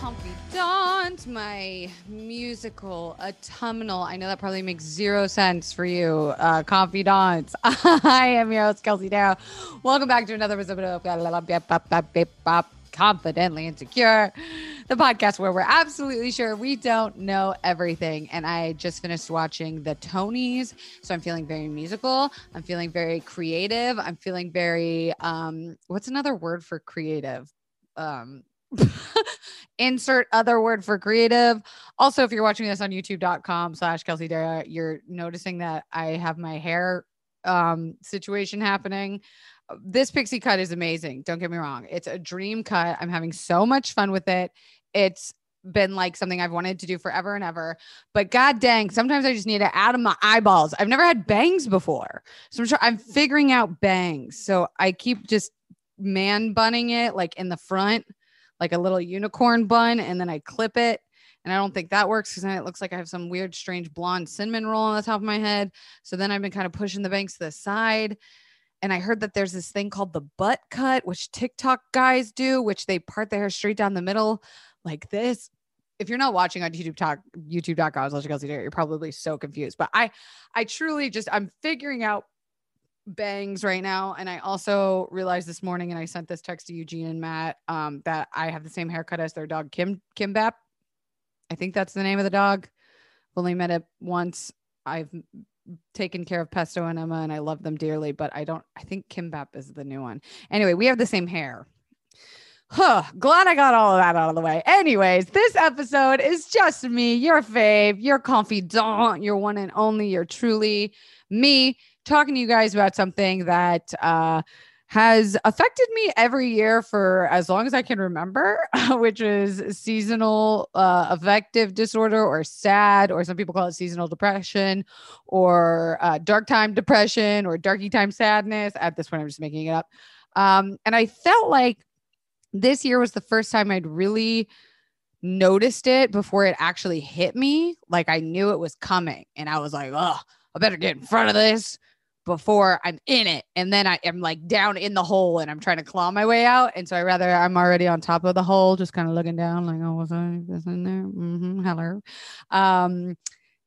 confidant, my musical autumnal. I know that probably makes zero sense for you, uh, confidants. I am your host, Kelsey Darragh. Welcome back to another episode of Confidently Insecure, the podcast where we're absolutely sure we don't know everything. And I just finished watching the Tonys, so I'm feeling very musical. I'm feeling very creative. I'm feeling very um, what's another word for creative? Um, insert other word for creative. Also, if you're watching this on youtube.com slash Kelsey Darragh, you're noticing that I have my hair um situation happening. This pixie cut is amazing. Don't get me wrong. It's a dream cut. I'm having so much fun with it. It's been like something I've wanted to do forever and ever. But god dang, sometimes I just need to add my eyeballs. I've never had bangs before. So I'm sure I'm figuring out bangs. So I keep just man bunning it like in the front like a little unicorn bun and then I clip it. And I don't think that works because then it looks like I have some weird, strange blonde cinnamon roll on the top of my head. So then I've been kind of pushing the bangs to the side. And I heard that there's this thing called the butt cut, which TikTok guys do, which they part the hair straight down the middle like this. If you're not watching on YouTube talk, youtube.com slash you're probably so confused. But I I truly just I'm figuring out bangs right now. And I also realized this morning, and I sent this text to Eugene and Matt, um, that I have the same haircut as their dog, Kim Kimbap. I think that's the name of the dog. Only met it once. I've taken care of Pesto and Emma, and I love them dearly. But I don't. I think Kimbap is the new one. Anyway, we have the same hair. Huh, glad I got all of that out of the way. Anyways, this episode is just me, your fave, your confidant, your one and only, your truly me talking to you guys about something that uh, has affected me every year for as long as I can remember, which is seasonal uh, affective disorder or SAD, or some people call it seasonal depression or uh, dark time depression or darky time sadness. At this point, I'm just making it up. Um, and I felt like this year was the first time I'd really noticed it before it actually hit me. Like I knew it was coming, and I was like, oh, I better get in front of this before I'm in it. And then I am like down in the hole and I'm trying to claw my way out. And so I rather I'm already on top of the hole, just kind of looking down, like, oh, was I this in there? Mm-hmm. Hello. Um,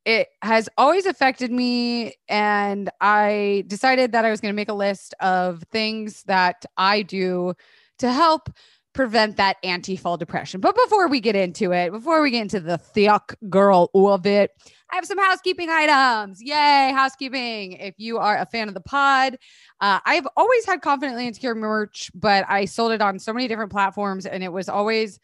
it has always affected me. And I decided that I was going to make a list of things that I do to help prevent that anti-fall depression. But before we get into it, before we get into the thick girl of it, I have some housekeeping items. Yay, housekeeping. If you are a fan of the pod, uh, I've always had confidently insecure merch, but I sold it on so many different platforms and it was always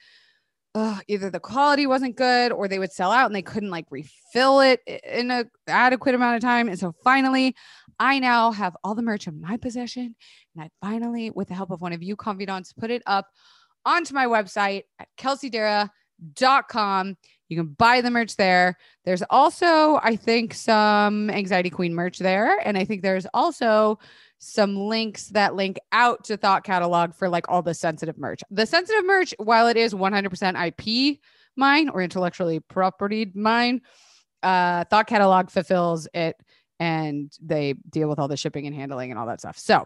uh, either the quality wasn't good or they would sell out and they couldn't like refill it in a adequate amount of time. And so finally, I now have all the merch in my possession. And I finally, with the help of one of you confidants, put it up onto my website at kelseydarragh.com. You can buy the merch there. There's also, I think, some Anxiety Queen merch there. And I think there's also some links that link out to Thought Catalog for like all the sensitive merch. The sensitive merch, while it is 100% IP mine or intellectually property mine, uh, Thought Catalog fulfills it and they deal with all the shipping and handling and all that stuff. So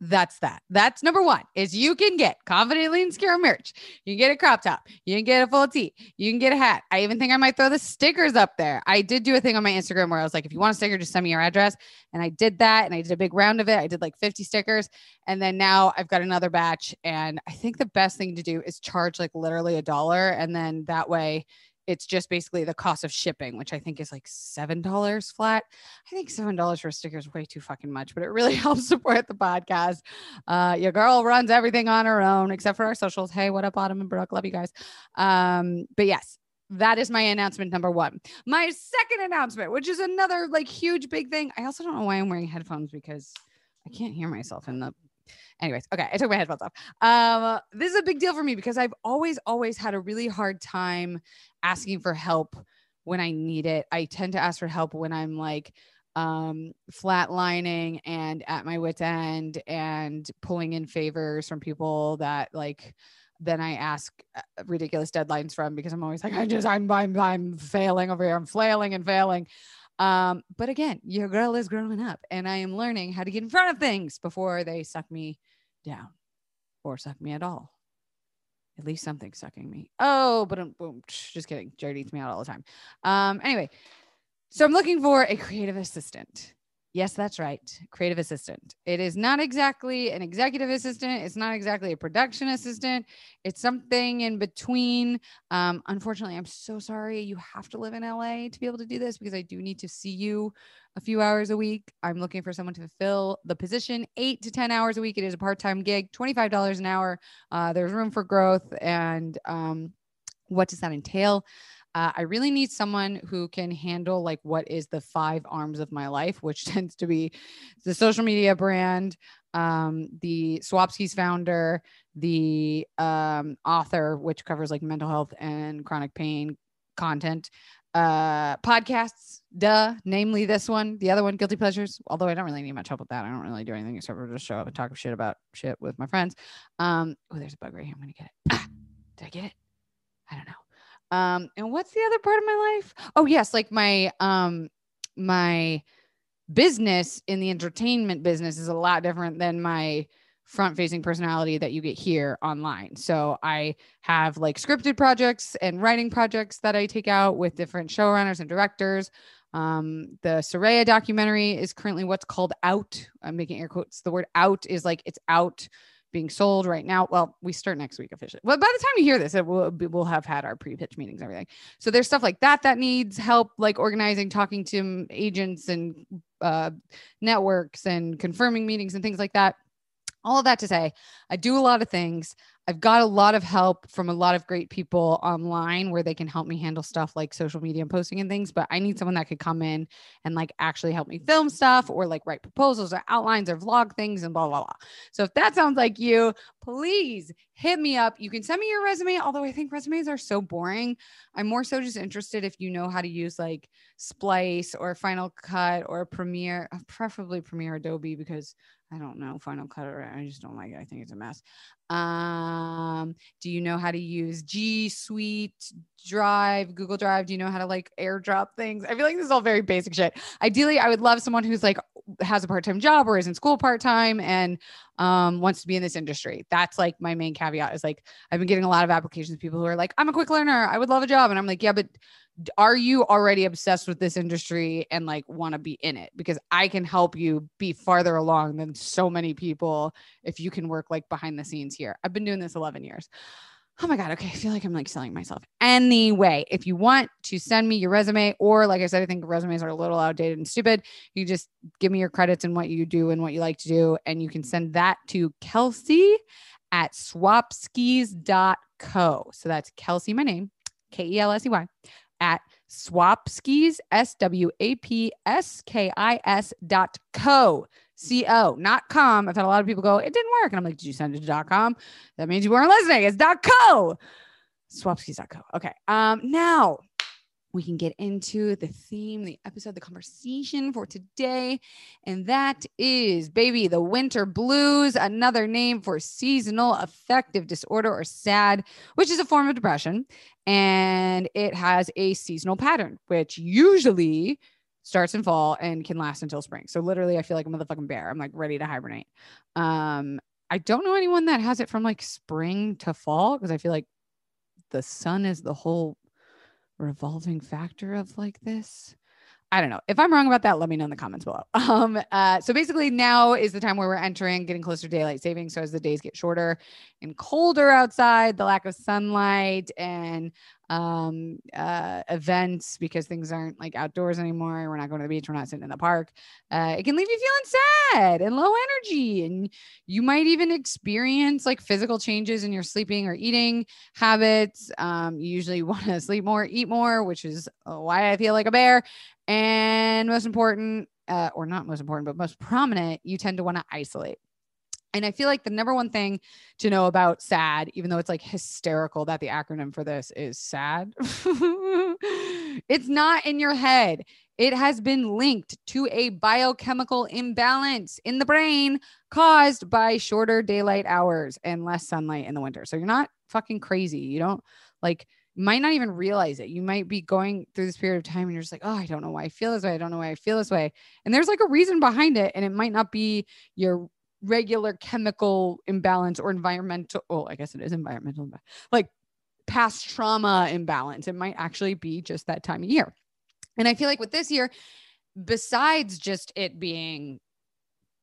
that's that. That's number one is you can get confidently insecure merch. You can get a crop top. You can get a full tee. You can get a hat. I even think I might throw the stickers up there. I did do a thing on my Instagram where I was like, if you want a sticker, just send me your address. And I did that. And I did a big round of it. I did like 50 stickers. And then now I've got another batch. And I think the best thing to do is charge like literally a dollar. And then that way it's just basically the cost of shipping, which I think is like seven dollars flat. I think seven dollars for a sticker is way too fucking much, but it really helps support the podcast. Uh, your girl runs everything on her own except for our socials. Hey, what up, Autumn and Brooke? Love you guys. Um, but yes, that is my announcement number one. My second announcement, which is another like huge big thing. I also don't know why I'm wearing headphones because I can't hear myself in the anyways okay i took my headphones off um this is a big deal for me because i've always always had a really hard time asking for help when i need it i tend to ask for help when i'm like um flatlining and at my wits end and pulling in favors from people that like then I ask uh, ridiculous deadlines from because I'm always like, I just, I'm, I'm, I'm failing over here. I'm flailing and failing. Um, but again, your girl is growing up and I am learning how to get in front of things before they suck me down or suck me at all. At least something's sucking me. Oh, but I'm boom. Just kidding. Jared eats me out all the time. Um, anyway, so I'm looking for a creative assistant. Yes, that's right. Creative assistant. It is not exactly an executive assistant. It's not exactly a production assistant. It's something in between. Um, unfortunately, I'm so sorry. You have to live in LA to be able to do this because I do need to see you a few hours a week. I'm looking for someone to fill the position eight to 10 hours a week. It is a part time gig, $25 an hour. Uh, there's room for growth. And um, what does that entail? Uh, I really need someone who can handle like what is the five arms of my life, which tends to be the social media brand, um, the Swapskis founder, the um, author, which covers like mental health and chronic pain content, uh, podcasts, duh, namely this one, the other one, Guilty Pleasures. Although I don't really need much help with that. I don't really do anything except for just show up and talk shit about shit with my friends. Um, oh, there's a bug right here. I'm gonna get it. Ah, did I get it? I don't know. Um, and what's the other part of my life? Oh, yes, like my um my business in the entertainment business is a lot different than my front facing personality that you get here online. So I have like scripted projects and writing projects that I take out with different showrunners and directors. Um, the Soraya documentary is currently what's called out. I'm making air quotes. The word out is like it's out being sold right now. Well, we start next week officially. Well, by the time you hear this, it will we'll have had our pre-pitch meetings, everything. So there's stuff like that that needs help, like organizing, talking to agents and uh, networks, and confirming meetings and things like that. All of that to say, I do a lot of things. I've got a lot of help from a lot of great people online where they can help me handle stuff like social media and posting and things. But I need someone that could come in and like actually help me film stuff or like write proposals or outlines or vlog things and blah, blah, blah. So if that sounds like you, please hit me up. You can send me your resume, although I think resumes are so boring. I'm more so just interested if you know how to use like Splice or Final Cut or Premiere, uh, preferably Premiere Adobe because I don't know Final Cut or I just don't like it. I think it's a mess. Um, do you know how to use G Suite Drive, Google Drive? Do you know how to like airdrop things? I feel like this is all very basic shit. Ideally, I would love someone who's like has a part-time job or is in school part-time and um, wants to be in this industry. That's like my main caveat is like I've been getting a lot of applications people who are like, I'm a quick learner. I would love a job. And I'm like, yeah, but are you already obsessed with this industry and like want to be in it? Because i can help you be farther along than so many people if you can work like behind the scenes here. I've been doing this 11 years. Oh my god okay i feel like i'm like selling myself. Anyway if you want to send me your resume or like i said i think resumes are a little outdated and stupid you just give me your credits and what you do and what you like to do and you can send that to kelsey at swapskis.co so that's kelsey my name k-e-l-s-e-y at swapskis, S W A P S K I S dot co. C O, not com. I've had a lot of people go, it didn't work. And I'm like, did you send it to dot com? That means you weren't listening. It's dot co. Swapskis.co. Okay. Um, now we can get into the theme, the episode, the conversation for today. And that is, baby, the winter blues, another name for seasonal affective disorder or SAD, which is a form of depression. And it has a seasonal pattern, which usually starts in fall and can last until spring. So literally, I feel like a motherfucking bear. I'm like ready to hibernate. Um, I don't know anyone that has it from like spring to fall because I feel like the sun is the whole revolving factor of like this. I don't know. If I'm wrong about that, let me know in the comments below. Um, uh, so basically, now is the time where we're entering, getting closer to daylight saving. So as the days get shorter and colder outside, the lack of sunlight and um, uh, events because things aren't like outdoors anymore. We're not going to the beach. We're not sitting in the park. Uh, it can leave you feeling sad and low energy. And you might even experience like physical changes in your sleeping or eating habits. Um, you usually want to sleep more, eat more, which is uh, why I feel like a bear. And most important, uh, or not most important, but most prominent, you tend to want to isolate. And I feel like the number one thing to know about SAD, even though it's like hysterical that the acronym for this is SAD, it's not in your head. It has been linked to a biochemical imbalance in the brain caused by shorter daylight hours and less sunlight in the winter. So you're not fucking crazy. You don't like, might not even realize it. You might be going through this period of time and you're just like, oh, I don't know why I feel this way. I don't know why I feel this way. And there's like a reason behind it. And it might not be your regular chemical imbalance or environmental oh i guess it is environmental like past trauma imbalance. It might actually be just that time of year. And i feel like with this year besides just it being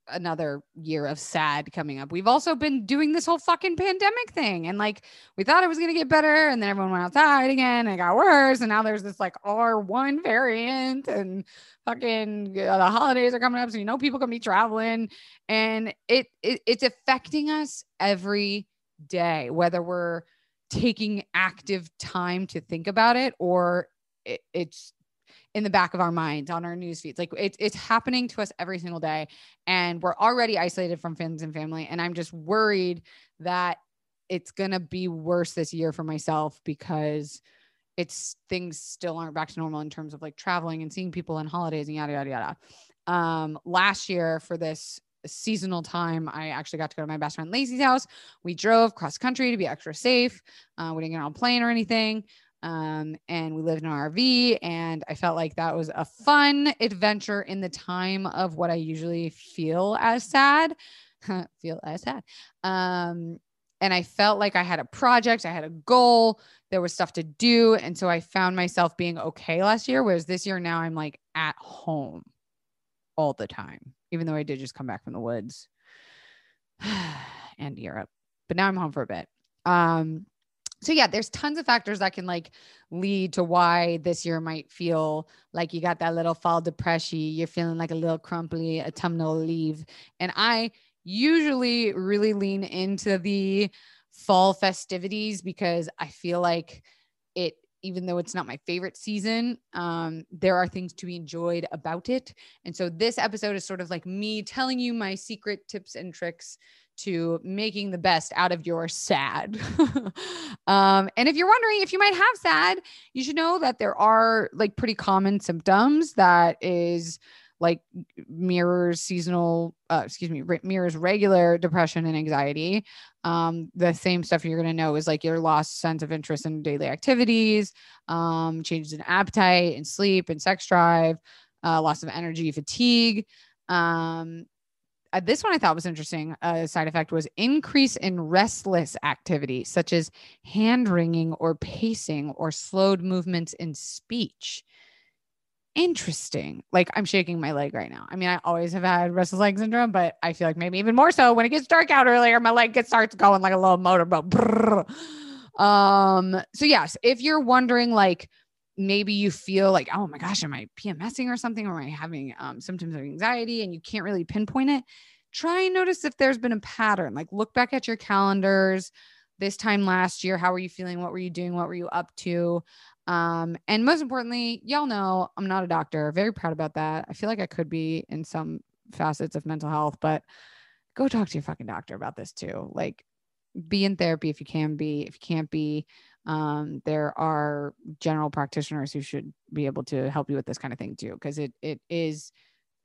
another year of sad coming up. We've also been doing this whole fucking pandemic thing. And like we thought it was gonna get better, and then everyone went outside again and it got worse. And now there's this like R1 variant, and fucking uh, the holidays are coming up. So you know people can be traveling. And it, it it's affecting us every day, whether we're taking active time to think about it or it, it's in the back of our minds on our news feeds. Like it's it's happening to us every single day. And we're already isolated from friends and family. And I'm just worried that it's gonna be worse this year for myself because it's things still aren't back to normal in terms of like traveling and seeing people and holidays and yada yada yada. Um, last year for this seasonal time, I actually got to go to my best friend Lacey's house. We drove cross country to be extra safe. Uh, we didn't get on a plane or anything. Um, and we lived in an RV, and I felt like that was a fun adventure in the time of what I usually feel as sad. feel as sad. Um, and I felt like I had a project, I had a goal, there was stuff to do. And so I found myself being okay last year, whereas this year now I'm like at home all the time, even though I did just come back from the woods and Europe. But now I'm home for a bit. Um, so yeah there's tons of factors that can like lead to why this year might feel like you got that little fall depression you're feeling like a little crumply autumnal leaf and i usually really lean into the fall festivities because i feel like it even though it's not my favorite season um, there are things to be enjoyed about it. And so this episode is sort of like me telling you my secret tips and tricks to making the best out of your sad. um, and if you're wondering if you might have sad, you should know that there are like pretty common symptoms that is like mirrors seasonal, uh, excuse me, re- mirrors regular depression and anxiety. Um, the same stuff you're going to know is like your lost sense of interest in daily activities, um, changes in appetite and sleep and sex drive, uh, loss of energy, fatigue. Um, uh, this one I thought was interesting. A side effect was increase in restless activity, such as hand wringing or pacing or slowed movements in speech. Interesting. Like I'm shaking my leg right now. I mean, I always have had restless leg syndrome, but I feel like maybe even more so when it gets dark out earlier, my leg gets starts going like a little motorboat. Um, so yes, if you're wondering like maybe you feel like, oh my gosh, am I PMSing or something? Or am I having um, symptoms of anxiety and you can't really pinpoint it? Try and notice if there's been a pattern. Like look back at your calendars this time last year. How were you feeling? What were you doing? What were you up to? Um, and most importantly, y'all know I'm not a doctor. Very proud about that. I feel like I could be in some facets of mental health, but go talk to your fucking doctor about this too. Like be in therapy if you can be. If you can't be, um, there are general practitioners who should be able to help you with this kind of thing too, because it it is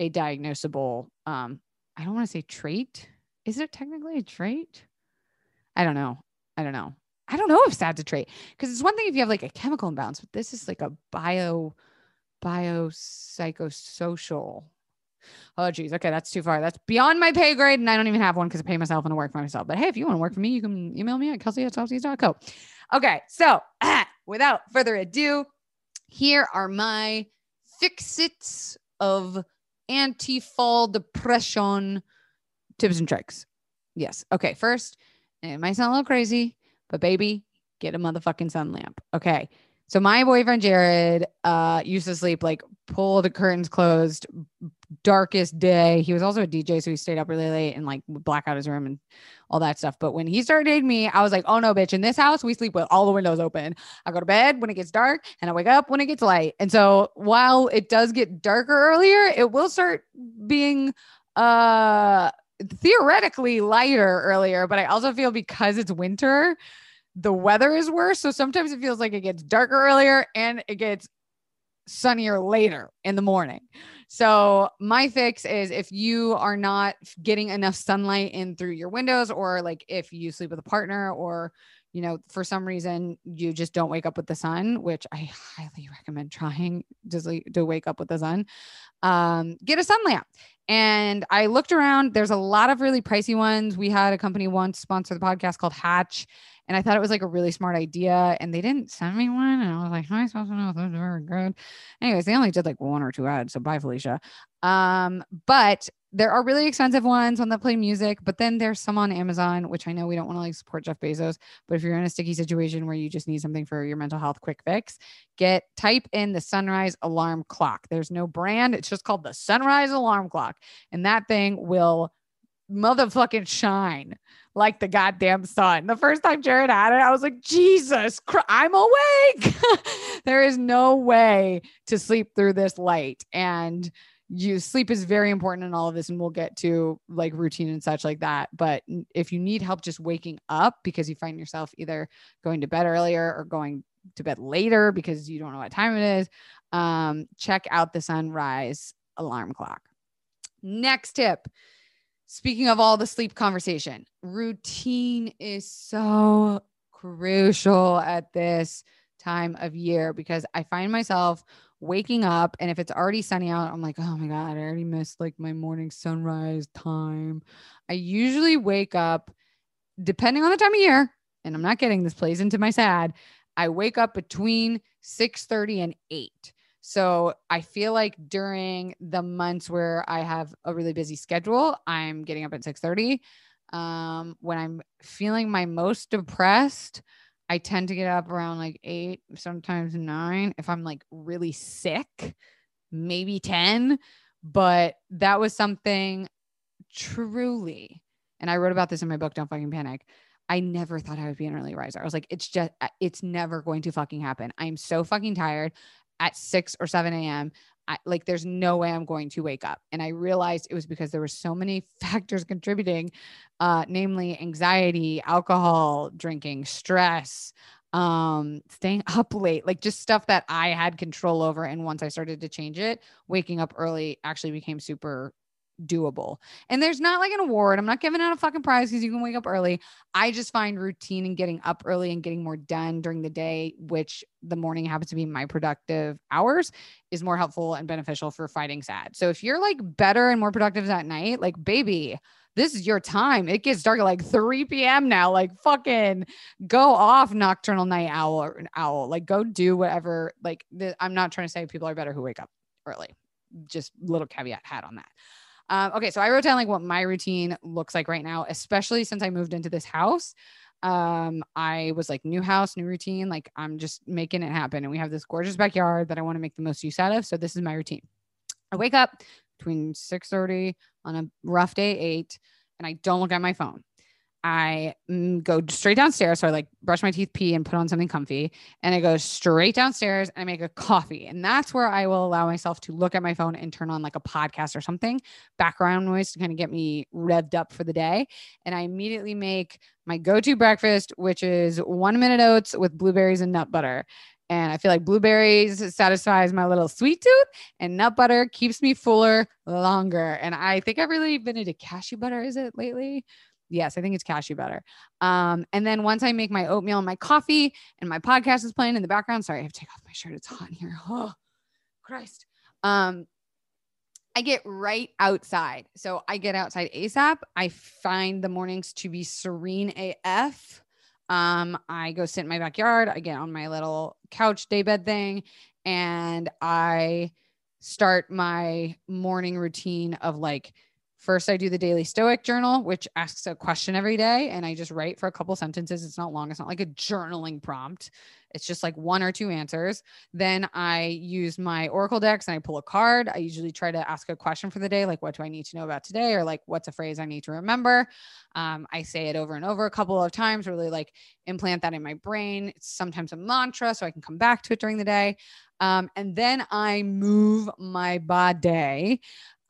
a diagnosable. Um, I don't want to say trait. Is it technically a trait? I don't know. I don't know. I don't know if sad's a trait because it's one thing if you have like a chemical imbalance, but this is like a bio biopsychosocial. Oh geez, okay, that's too far. That's beyond my pay grade, and I don't even have one because I pay myself and I work for myself. But hey, if you want to work for me, you can email me at kelsey at. Okay, so without further ado, here are my fixits of anti-fall depression tips and tricks. Yes. Okay. First, it might sound a little crazy, but baby, get a motherfucking sun lamp. Okay. So my boyfriend Jared uh used to sleep like pull the curtains closed, darkest day. He was also a DJ, so he stayed up really late and like black out his room and all that stuff. But when he started dating me, I was like, oh no, bitch, in this house, we sleep with all the windows open. I go to bed when it gets dark and I wake up when it gets light. And so while it does get darker earlier, it will start being uh theoretically lighter earlier, but I also feel because it's winter, the weather is worse. So sometimes it feels like it gets darker earlier and it gets sunnier later in the morning. So my fix is if you are not getting enough sunlight in through your windows or like if you sleep with a partner or you know, for some reason you just don't wake up with the sun, which I highly recommend trying to, wake up with the sun, um, get a sun lamp. And I looked around. There's a lot of really pricey ones. We had a company once sponsor the podcast called Hatch, and I thought it was like a really smart idea. And they didn't send me one. And I was like, how am I supposed to know if those are good? Anyways, they only did like one or two ads. So bye, Felicia. Um, but there are really expensive ones on that play music, but then there's some on Amazon, which I know we don't want to like support Jeff Bezos, but if you're in a sticky situation where you just need something for your mental health quick fix, get type in the sunrise alarm clock. There's no brand, it's just called the sunrise alarm clock. And that thing will motherfucking shine like the goddamn sun. The first time Jared had it, I was like, Jesus, I'm awake. there is no way to sleep through this light. And you sleep is very important in all of this and we'll get to like routine and such like that but if you need help just waking up because you find yourself either going to bed earlier or going to bed later because you don't know what time it is um, check out the sunrise alarm clock next tip speaking of all the sleep conversation routine is so crucial at this time of year because i find myself waking up and if it's already sunny out i'm like oh my god i already missed like my morning sunrise time. I usually wake up depending on the time of year and i'm not getting this plays into my sad i wake up between 6 30 and 8 so i feel like during the months where i have a really busy schedule i'm getting up at 6 30 um, when i'm feeling my most depressed I tend to get up around like eight, sometimes nine. If I'm like really sick, maybe 10. But that was something truly, and I wrote about this in my book, Don't Fucking Panic. I never thought I would be an early riser. I was like, it's just, uh, it's never going to fucking happen. I'm so fucking tired at 6 or 7 a.m. I, like there's no way I'm going to wake up. And I realized it was because there were so many factors contributing, uh, namely anxiety, alcohol, drinking, stress, um, staying up late, like just stuff that I had control over. And once I started to change it, waking up early actually became super doable. And there's not like an award. I'm not giving out a fucking prize because you can wake up early. I just find routine and getting up early and getting more done during the day, which the morning happens to be my productive hours, is more helpful and beneficial for fighting sad. So if you're like better and more productive at night, like baby, this is your time. It gets dark at like 3 p.m. now. Like fucking go off nocturnal night owl or an owl. Like go do whatever. Like I'm not trying to say people are better who wake up early. Just little caveat hat on that. Um, okay, so I wrote down like what my routine looks like right now, especially since I moved into this house. Um, I was like, new house, new routine. Like, I'm just making it happen. And we have this gorgeous backyard that I want to make the most use out of. So, this is my routine. I wake up between 6 30 on a rough day, eight, and I don't look at my phone. I mm, go straight downstairs. So I like brush my teeth, pee, and put on something comfy. And I go straight downstairs and I make a coffee. And that's where I will allow myself to look at my phone and turn on like a podcast or something, background noise to kind of get me revved up for the day. And I immediately make my go to breakfast, which is one minute oats with blueberries and nut butter. And I feel like blueberries satisfies my little sweet tooth, and nut butter keeps me fuller longer. And I think I've really been into cashew butter, is it lately? Yes, I think it's cashew butter. Um, and then once I make my oatmeal and my coffee and my podcast is playing in the background, sorry, I have to take off my shirt. It's hot in here. Oh, Christ. Um, I get right outside. So I get outside ASAP. I find the mornings to be serene AF. Um, I go sit in my backyard. I get on my little couch daybed thing and I start my morning routine of like First, I do the daily stoic journal, which asks a question every day, and I just write for a couple sentences. It's not long, it's not like a journaling prompt. It's just like one or two answers. Then I use my Oracle decks and I pull a card. I usually try to ask a question for the day, like, what do I need to know about today? Or like, what's a phrase I need to remember? Um, I say it over and over a couple of times, really like implant that in my brain. It's sometimes a mantra, so I can come back to it during the day. Um, and then I move my body.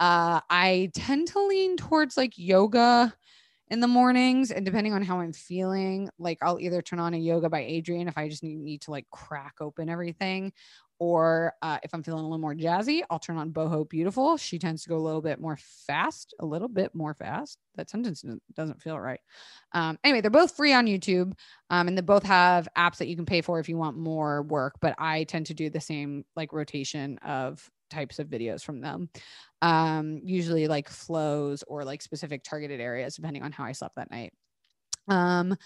Uh, I tend to lean towards like yoga in the mornings and depending on how I'm feeling, like I'll either turn on a yoga by Adriene if I just need, need to like crack open everything, Or uh, if I'm feeling a little more jazzy, I'll turn on Boho Beautiful. She tends to go a little bit more fast, a little bit more fast. That sentence doesn't feel right. Um, anyway, they're both free on YouTube um, and they both have apps that you can pay for if you want more work. But I tend to do the same like rotation of types of videos from them. Um, usually like flows or like specific targeted areas, depending on how I slept that night. Um,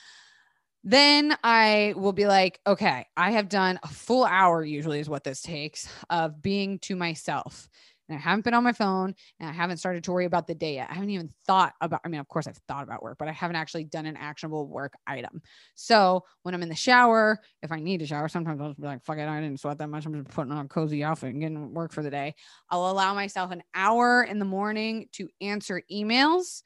then I will be like, okay, I have done a full hour, usually is what this takes, of being to myself. And I haven't been on my phone and I haven't started to worry about the day yet. I haven't even thought about, I mean, of course, I've thought about work, but I haven't actually done an actionable work item. So when I'm in the shower, if I need to shower, sometimes I'll just be like, fuck it, I didn't sweat that much. I'm just putting on a cozy outfit and getting work for the day. I'll allow myself an hour in the morning to answer emails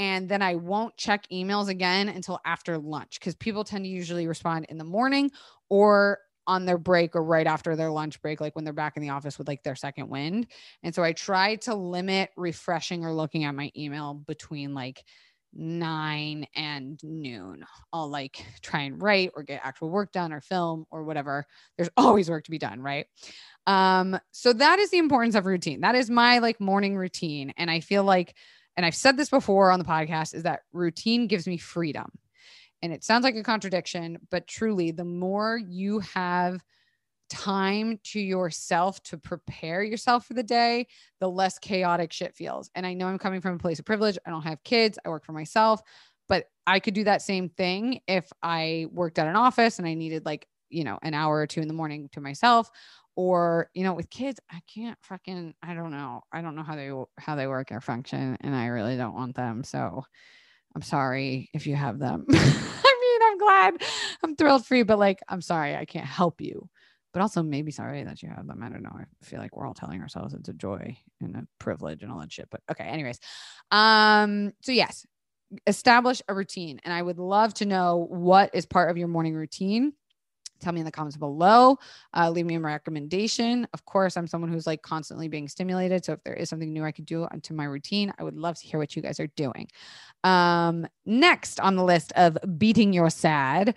and then I won't check emails again until after lunch because people tend to usually respond in the morning or on their break or right after their lunch break, like when they're back in the office with like their second wind. And so I try to limit refreshing or looking at my email between like nine and noon. I'll like try and write or get actual work done or film or whatever. There's always work to be done, right? Um, so that is the importance of routine. That is my like morning routine. And I feel like and I've said this before on the podcast, is that routine gives me freedom. And it sounds like a contradiction, but truly, the more you have time to yourself to prepare yourself for the day, the less chaotic shit feels. And I know I'm coming from a place of privilege. I don't have kids, I work for myself, but I could do that same thing if I worked at an office and I needed like, you know, an hour or two in the morning to myself. Or you know with kids i can't fucking i don't know. I don't know how they how they work or function and i really don't want them. So i'm sorry if you have them. I mean i'm glad i'm thrilled for you but like i'm sorry i can't help you. But also maybe sorry that you have them. I don't know. I feel like we're all telling ourselves it's a joy and a privilege and all that shit but okay anyways. Um so yes establish a routine and i would love to know what is part of your morning routine tell me in the comments below. Uh, leave me a recommendation. Of course i'm someone who's like constantly being stimulated so if there is something new i could do into my routine i would love to hear what you guys are doing. Um, next on the list of beating your sad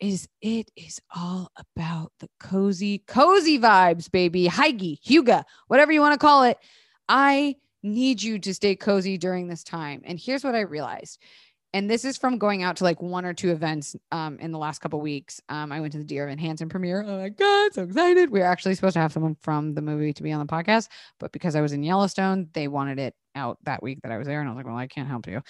is it is all about the cozy cozy vibes baby. Hygge huga whatever you want to call it. I need you to stay cozy during this time. And here's what i realized and this is from going out to like one or two events um, in the last couple weeks. Um, I went to the Dear Evan Hansen premiere. Oh my god, so excited! We are actually supposed to have someone from the movie to be on the podcast, but because I was in Yellowstone, they wanted it out that week that I was there, and I was like, well, I can't help you.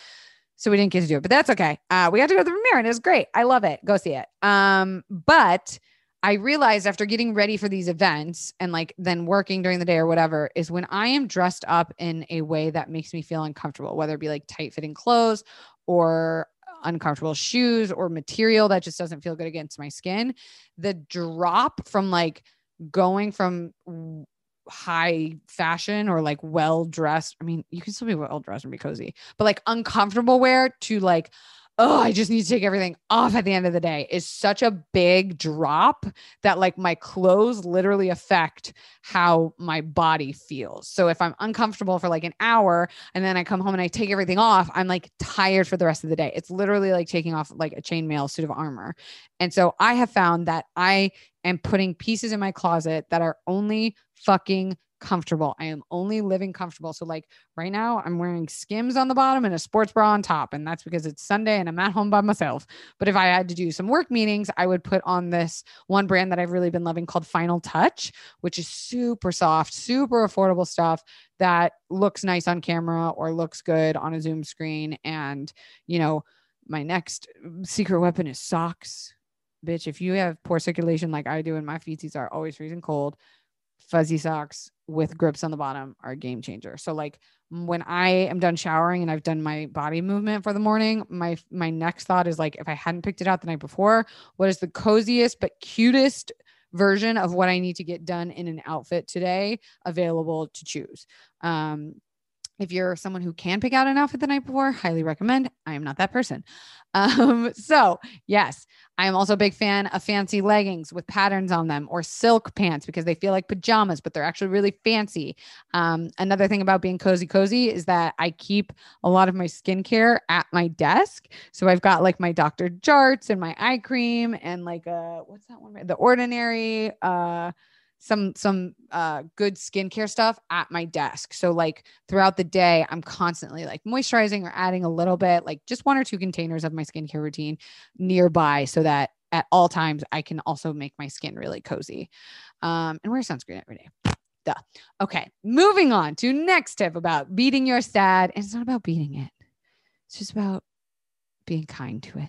So we didn't get to do it, but that's okay. Uh, we got to go to the premiere, and it was great. I love it. Go see it. Um, but I realized after getting ready for these events and like then working during the day or whatever is when I am dressed up in a way that makes me feel uncomfortable, whether it be like tight fitting clothes or uncomfortable shoes or material that just doesn't feel good against my skin, the drop from like going from high fashion or like well dressed. I mean, you can still be well dressed and be cozy, but like uncomfortable wear to like oh, I just need to take everything off at the end of the day is such a big drop that like my clothes literally affect how my body feels. So if I'm uncomfortable for like an hour and then I come home and I take everything off, I'm like tired for the rest of the day. It's literally like taking off like a chainmail suit of armor. And so I have found that I am putting pieces in my closet that are only fucking comfortable. I am only living comfortable. So, like right now, I'm wearing skims on the bottom and a sports bra on top. And that's because it's Sunday and I'm at home by myself. But if I had to do some work meetings, I would put on this one brand that I've really been loving called Final Touch, which is super soft, super affordable stuff that looks nice on camera or looks good on a Zoom screen. And, you know, my next secret weapon is socks. Bitch, if you have poor circulation like I do and my feeties are always freezing cold, fuzzy socks with grips on the bottom are a game changer. So like when I am done showering and I've done my body movement for the morning, my my next thought is like if I hadn't picked it out the night before, what is the coziest but cutest version of what I need to get done in an outfit today available to choose. Um, if you're someone who can pick out an outfit the night before, highly recommend. I am not that person. Um, so yes, I am also a big fan of fancy leggings with patterns on them or silk pants because they feel like pajamas, but they're actually really fancy. Um, another thing about being cozy, cozy is that I keep a lot of my skincare at my desk. So I've got like my Dr. Jarts and my eye cream and like uh what's that one? The Ordinary uh some some uh good skincare stuff at my desk. So like throughout the day, I'm constantly like moisturizing or adding a little bit, like just one or two containers of my skincare routine nearby so that at all times I can also make my skin really cozy. Um, and wear sunscreen every day. Duh. Okay, moving on to next tip about beating your sad. And it's not about beating it. It's just about being kind to it.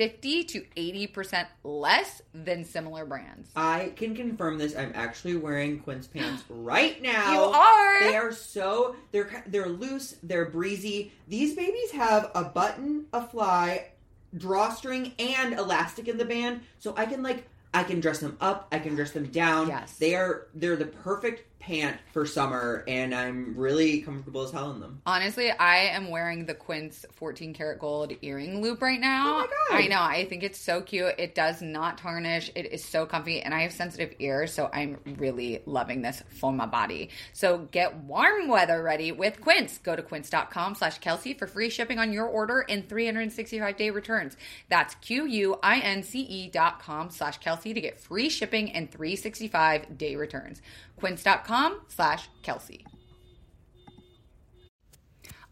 50 to 80% less than similar brands. I can confirm this. I'm actually wearing Quince pants right now. You are. They are so they're they're loose, they're breezy. These babies have a button, a fly, drawstring and elastic in the band, so I can like I can dress them up, I can dress them down. Yes. They are they're the perfect pant for summer and I'm really comfortable as hell in them. Honestly, I am wearing the Quince 14 karat gold earring loop right now. Oh my God. I know. I think it's so cute. It does not tarnish. It is so comfy and I have sensitive ears, so I'm really loving this for my body. So get warm weather ready with Quince. Go to quince.com slash Kelsey for free shipping on your order and 365 day returns. That's Q-U-I-N-C-E E dot com slash Kelsey to get free shipping and 365 day returns. Quince.com slash Kelsey.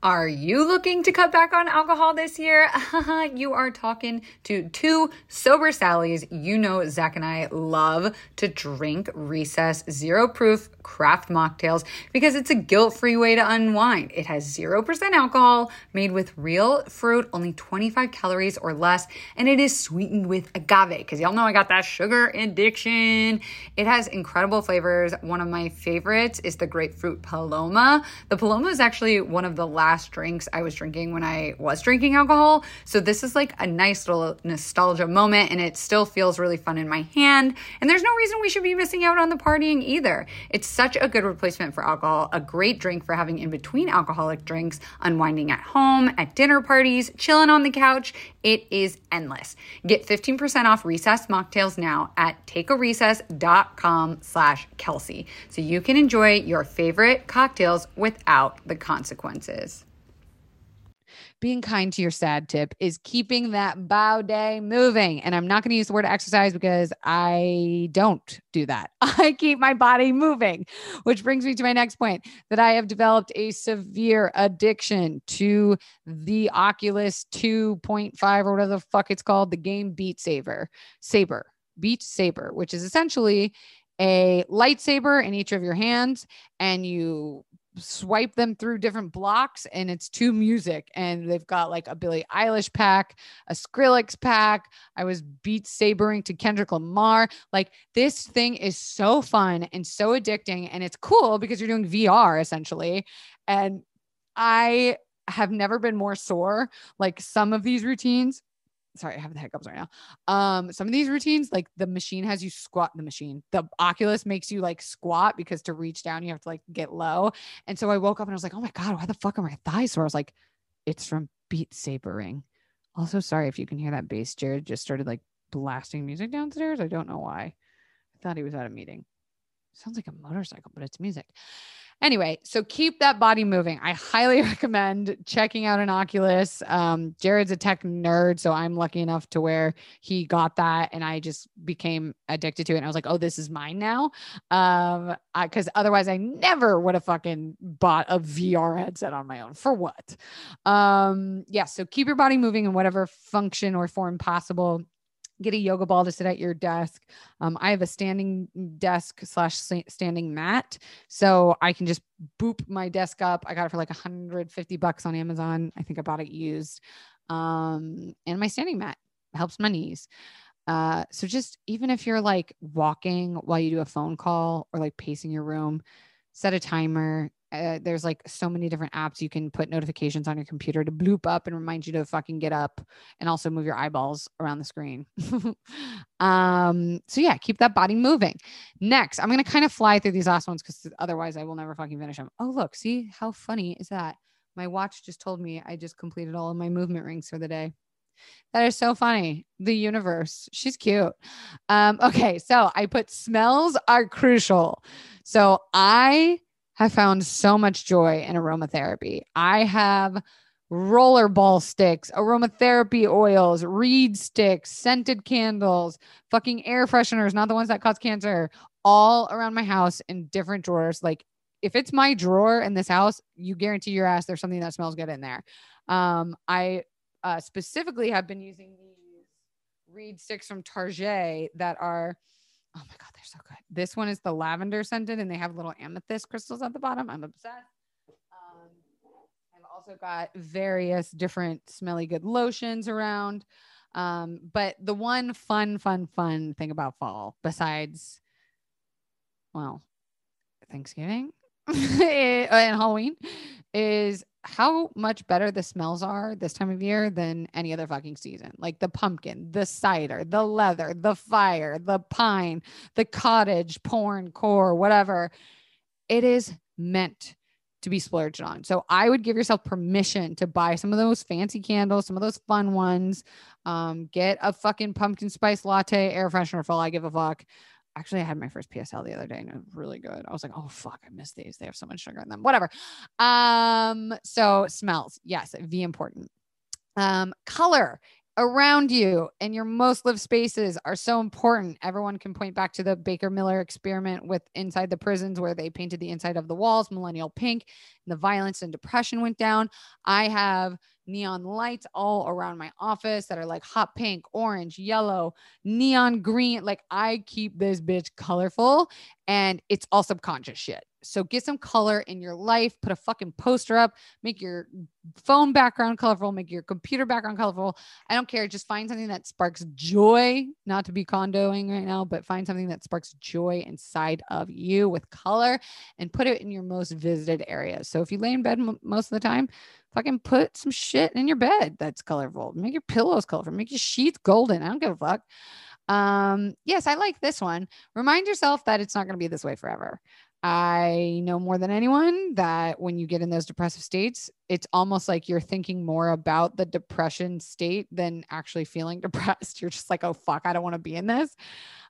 Are you looking to cut back on alcohol this year? you are talking to two sober Sallys. You know, Zach and I love to drink recess zero proof craft mocktails because it's a guilt free way to unwind. It has 0% alcohol, made with real fruit, only 25 calories or less, and it is sweetened with agave because y'all know I got that sugar addiction. It has incredible flavors. One of my favorites is the grapefruit Paloma. The Paloma is actually one of the last drinks I was drinking when I was drinking alcohol. So this is like a nice little nostalgia moment and it still feels really fun in my hand. And there's no reason we should be missing out on the partying either. It's such a good replacement for alcohol, a great drink for having in between alcoholic drinks, unwinding at home, at dinner parties, chilling on the couch. It is endless. Get 15% off recess mocktails now at takearecess.com slash Kelsey. So you can enjoy your favorite cocktails without the consequences. Being kind to your sad tip is keeping that bow day moving. And I'm not going to use the word exercise because I don't do that. I keep my body moving, which brings me to my next point that I have developed a severe addiction to the Oculus 2.5 or whatever the fuck it's called, the game Beat Saber, Saber, Beat Saber, which is essentially a lightsaber in each of your hands and you swipe them through different blocks and it's to music and they've got like a Billie Eilish pack, a Skrillex pack. I was beat sabering to Kendrick Lamar. Like this thing is so fun and so addicting and it's cool because you're doing VR essentially. And I have never been more sore. Like some of these routines sorry, I have the hiccups right now. Um, some of these routines, like the machine has you squat the machine. The Oculus makes you like squat because to reach down, you have to like get low. And so I woke up and I was like, oh my God, why the fuck are my thighs sore? I was like, it's from beat sabering. Also, sorry if you can hear that bass. Jared just started like blasting music downstairs. I don't know why. I thought he was at a meeting. Sounds like a motorcycle, but it's music. Anyway, so keep that body moving. I highly recommend checking out an Oculus. Um, Jared's a tech nerd, so I'm lucky enough to where he got that, and I just became addicted to it. And I was like, "Oh, this is mine now," um, because otherwise, I never would have fucking bought a VR headset on my own. For what? Um, yeah. So keep your body moving in whatever function or form possible get a yoga ball to sit at your desk. Um, I have a standing desk slash standing mat, so I can just boop my desk up. I got it for like 150 bucks on Amazon. I think I bought it used. Um, and my standing mat helps my knees. Uh, so just even if you're like walking while you do a phone call or like pacing your room, set a timer, uh, there's like so many different apps you can put notifications on your computer to bloop up and remind you to fucking get up and also move your eyeballs around the screen. um, so yeah, keep that body moving. Next, I'm gonna kind of fly through these last ones because otherwise I will never fucking finish them. Oh, look, see how funny is that? My watch just told me I just completed all of my movement rings for the day. That is so funny. The universe. She's cute. Um, okay, so I put smells are crucial. So I have found so much joy in aromatherapy. I have rollerball sticks, aromatherapy oils, reed sticks, scented candles, fucking air fresheners, not the ones that cause cancer, all around my house in different drawers. Like if it's my drawer in this house, you guarantee your ass there's something that smells good in there. Um, I uh, specifically have been using these reed sticks from Target that are Oh my God, they're so good. This one is the lavender scented and they have little amethyst crystals at the bottom. I'm obsessed. Um, I've also got various different smelly good lotions around. Um, but the one fun, fun, fun thing about fall, besides, well, Thanksgiving and Halloween, is how much better the smells are this time of year than any other fucking season. Like the pumpkin, the cider, the leather, the fire, the pine, the cottage, porn, core, whatever. It is meant to be splurged on. So I would give yourself permission to buy some of those fancy candles, some of those fun ones. Um, get a fucking pumpkin spice latte air freshener for all I give a fuck actually I had my first PSL the other day and it was really good. I was like, oh fuck, I miss these. They have so much sugar in them. Whatever. Um, so smells, yes, V important. Um, color around you and your most lived spaces are so important. Everyone can point back to the Baker Miller experiment with inside the prisons where they painted the inside of the walls millennial pink and the violence and depression went down. I have neon lights all around my office that are like hot pink, orange, yellow, neon green. Like I keep this bitch colorful and it's all subconscious shit. So get some color in your life, put a fucking poster up, make your phone background colorful, make your computer background colorful. I don't care. Just find something that sparks joy, not to be condoing right now, but find something that sparks joy inside of you with color and put it in your most visited areas. So if you lay in bed m- most of the time, fucking put some shit in your bed that's colorful. Make your pillows colorful, make your sheets golden. I don't give a fuck. Um, yes, I like this one. Remind yourself that it's not going to be this way forever. I know more than anyone that when you get in those depressive states, it's almost like you're thinking more about the depression state than actually feeling depressed. You're just like, oh, fuck, I don't want to be in this.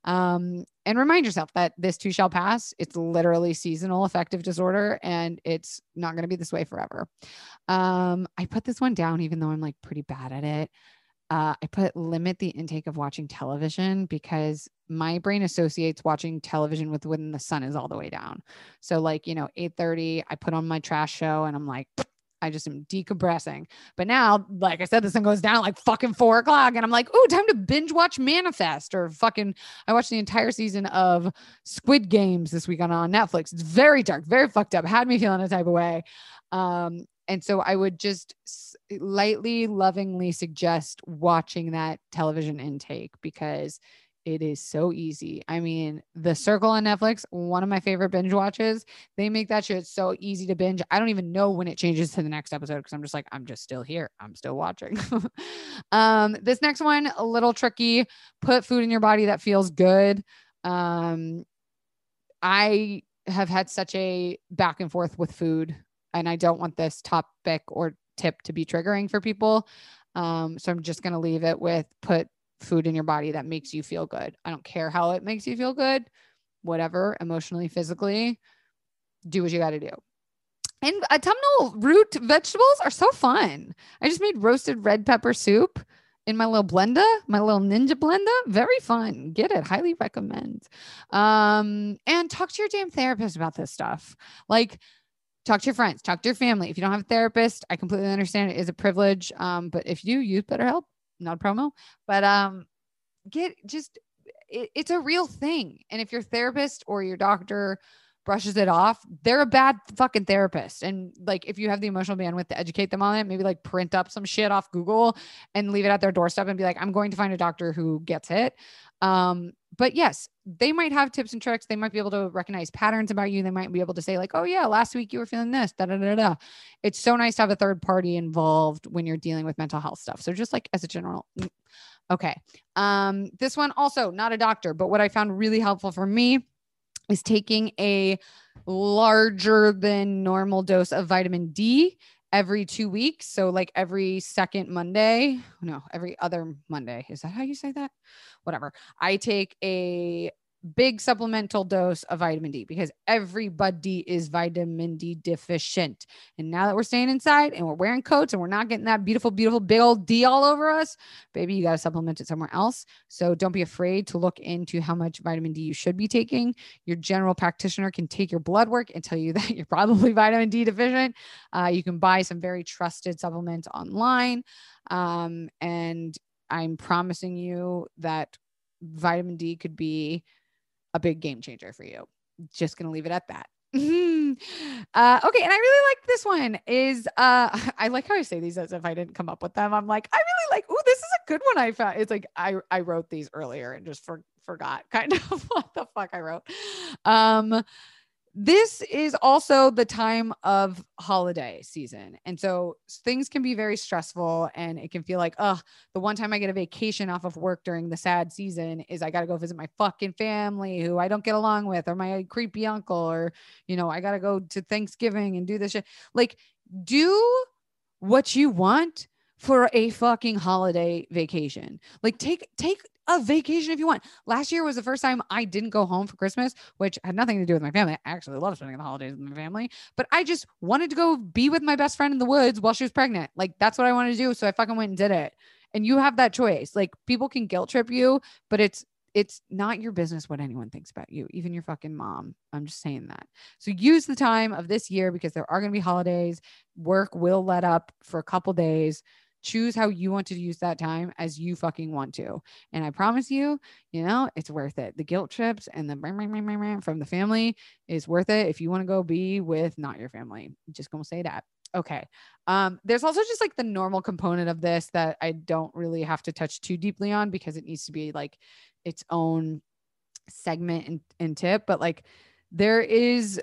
Um, and remind yourself that this too shall pass. It's literally seasonal affective disorder and it's not going to be this way forever. Um, I put this one down, even though I'm like pretty bad at it uh, I put limit the intake of watching television because my brain associates watching television with when the sun is all the way down. So like, you know, 8:30, I put on my trash show and I'm like, I just am decompressing. But now, like I said, the sun goes down like fucking four o'clock, and I'm like, oh, time to binge watch Manifest or fucking. I watched the entire season of Squid Games this weekend on Netflix. It's very dark, very fucked up. Had me feeling a type of way. Um, and so I would just lightly, lovingly suggest watching that television intake because it is so easy. I mean, The Circle on Netflix, one of my favorite binge watches. They make that shit so easy to binge. I don't even know when it changes to the next episode because I'm just like, I'm just still here. I'm still watching. um, this next one, a little tricky. Put food in your body that feels good. Um, I have had such a back and forth with food and I don't want this topic or tip to be triggering for people. Um, so I'm just going to leave it with put food in your body that makes you feel good. I don't care how it makes you feel good, whatever, emotionally, physically, do what you got to do. And autumnal root vegetables are so fun. I just made roasted red pepper soup in my little blender, my little ninja blender. Very fun. Get it. Highly recommend. Um, and talk to your damn therapist about this stuff. Like, talk to your friends, talk to your family. If you don't have a therapist, I completely understand it is a privilege. Um, but if you use BetterHelp, not promo. But um, get just it, it's a real thing. And if your therapist or your doctor brushes it off, they're a bad fucking therapist. And like, if you have the emotional bandwidth to educate them on it, maybe like print up some shit off Google and leave it at their doorstep and be like, I'm going to find a doctor who gets it. Um, but yes, they might have tips and tricks. They might be able to recognize patterns about you. They might be able to say, like, oh, yeah, last week you were feeling this. Da, da, da, da. It's so nice to have a third party involved when you're dealing with mental health stuff. So, just like as a general, mm, okay. Um, this one also not a doctor, but what I found really helpful for me is taking a larger than normal dose of vitamin D every two weeks. So, like every second Monday, no, every other Monday. Is that how you say that? Whatever. I take a big supplemental dose of vitamin D because everybody is vitamin D deficient. And now that we're staying inside and we're wearing coats and we're not getting that beautiful, beautiful big old D all over us, baby, you got to supplement it somewhere else. So don't be afraid to look into how much vitamin D you should be taking. Your general practitioner can take your blood work and tell you that you're probably vitamin D deficient. Uh, you can buy some very trusted supplements online. Um, and I'm promising you that vitamin D could be a big game changer for you. Just gonna leave it at that. uh, okay, and I really like this one. Is uh, I like how I say these as if I didn't come up with them. I'm like, I really like. Oh, this is a good one. I found. It's like I I wrote these earlier and just for, forgot kind of what the fuck I wrote. Um, this is also the time of holiday season. And so things can be very stressful and it can feel like, oh, the one time I get a vacation off of work during the sad season is I got to go visit my fucking family who I don't get along with or my creepy uncle or, you know, I got to go to Thanksgiving and do this shit. Like, do what you want for a fucking holiday vacation. Like take take a vacation if you want. Last year was the first time I didn't go home for Christmas, which had nothing to do with my family. I actually love spending the holidays with my family, but I just wanted to go be with my best friend in the woods while she was pregnant. Like that's what I wanted to do. So I fucking went and did it. And you have that choice. Like people can guilt trip you, but it's it's not your business what anyone thinks about you, even your fucking mom. I'm just saying that. So use the time of this year because there are going to be holidays. Work will let up for a couple days choose how you want to use that time as you fucking want to. And I promise you, you know, it's worth it. The guilt trips and the from the family is worth it if you want to go be with not your family. Just gonna say that. Okay. Um, there's also just like the normal component of this that I don't really have to touch too deeply on because it needs to be like its own segment and, and tip. But like there is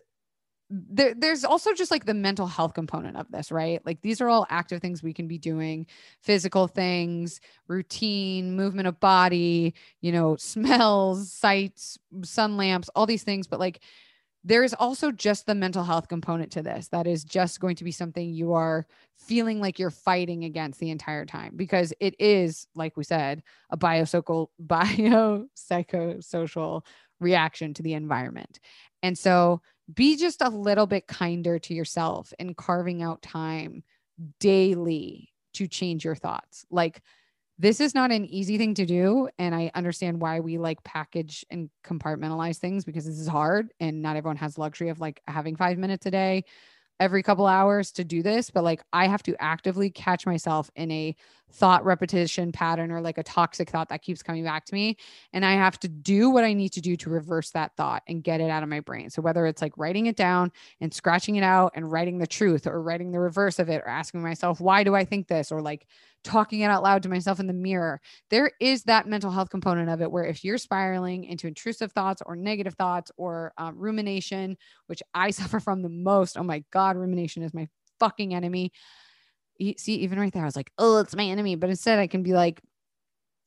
there, there's also just like the mental health component of this, right? Like these are all active things we can be doing, physical things, routine, movement of body, you know, smells, sights, sun lamps, all these things. But like there is also just the mental health component to this that is just going to be something you are feeling like you're fighting against the entire time because it is, like we said, a biopsychosocial biopsychosocial reaction to the environment. And so be just a little bit kinder to yourself and carving out time daily to change your thoughts. Like, this is not an easy thing to do. And I understand why we like package and compartmentalize things because this is hard and not everyone has luxury of like having five minutes a day every couple hours to do this, but like I have to actively catch myself in a thought repetition pattern or like a toxic thought that keeps coming back to me. And I have to do what I need to do to reverse that thought and get it out of my brain. So whether it's like writing it down and scratching it out and writing the truth or writing the reverse of it or asking myself, why do I think this? Or like talking it out loud to myself in the mirror. There is that mental health component of it where if you're spiraling into intrusive thoughts or negative thoughts or um, rumination, which I suffer from the most, oh my God, rumination is my fucking enemy. See, even right there, I was like, oh, it's my enemy. But instead, I can be like,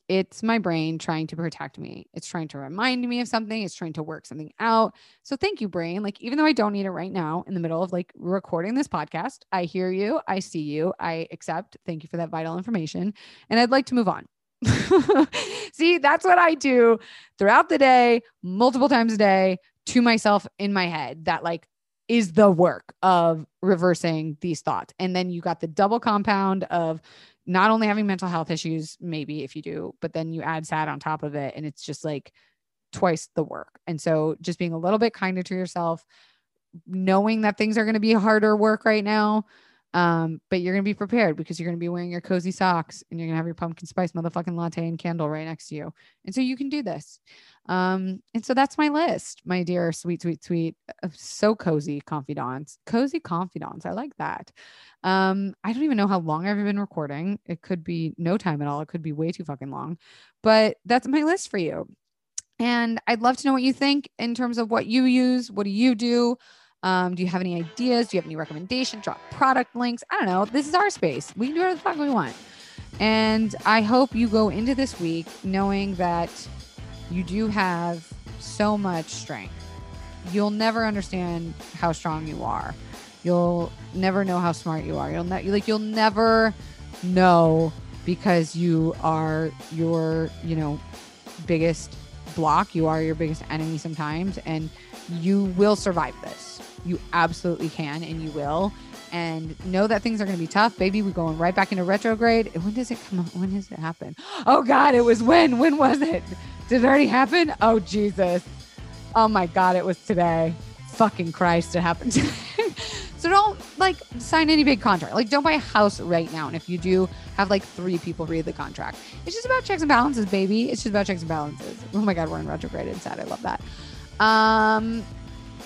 it's my brain trying to protect me. It's trying to remind me of something. It's trying to work something out. So thank you, brain. Like, even though I don't need it right now in the middle of like recording this podcast, I hear you. I see you. I accept. Thank you for that vital information. And I'd like to move on. see, that's what I do throughout the day, multiple times a day to myself in my head that like is the work of reversing these thoughts. And then you got the double compound of not only having mental health issues, maybe if you do, but then you add sad on top of it. And it's just like twice the work. And so just being a little bit kinder to yourself, knowing that things are going to be harder work right now, Um, but you're gonna be prepared because you're gonna be wearing your cozy socks and you're gonna have your pumpkin spice motherfucking latte and candle right next to you. And so you can do this. Um, and so that's my list, my dear sweet, sweet, sweet, uh, so cozy confidants, cozy confidants. I like that. Um, I don't even know how long I've been recording. It could be no time at all. It could be way too fucking long, but that's my list for you. And I'd love to know what you think in terms of what you use. What do you do? Um, do you have any ideas? Do you have any recommendations? Drop product links. I don't know. This is our space. We can do whatever the fuck we want. And I hope you go into this week knowing that you do have so much strength. You'll never understand how strong you are. You'll never know how smart you are. You'll ne- like you'll never know because you are your, you know, biggest block. You are your biggest enemy sometimes and you will survive this. You absolutely can and you will. And know that things are going to be tough, baby. We're going right back into retrograde. When does it come? When does it happen? Oh God, it was when? When was it? Did it already happen? Oh Jesus! Oh my God, it was today. Fucking Christ, it happened today. so don't like sign any big contract. Like don't buy a house right now. And if you do, have like three people read the contract. It's just about checks and balances, baby. It's just about checks and balances. Oh my God, we're in retrograde. Sad. I love that. Um,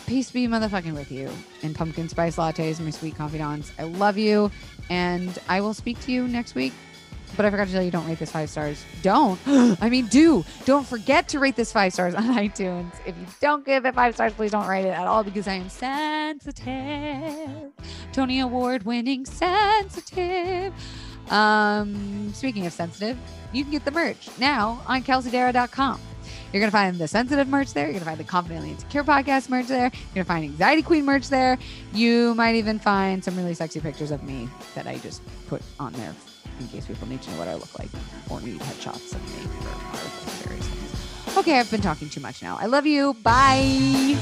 peace be motherfucking with you and pumpkin spice lattes, my sweet confidants. I love you, and I will speak to you next week. But I forgot to tell you, don't rate this five stars. Don't. I mean, do. Don't forget to rate this five stars on iTunes. If you don't give it five stars, please don't rate it at all because I am sensitive. Tony Award winning sensitive. Um, speaking of sensitive, you can get the merch now on kelseydarragh.com. You're going to find the sensitive merch there. You're going to find the confidently insecure podcast merch there. You're going to find anxiety queen merch there. You might even find some really sexy pictures of me that I just put on there in case people need to know what I look like or need headshots of me for various. Okay, I've been talking too much now. I love you. Bye.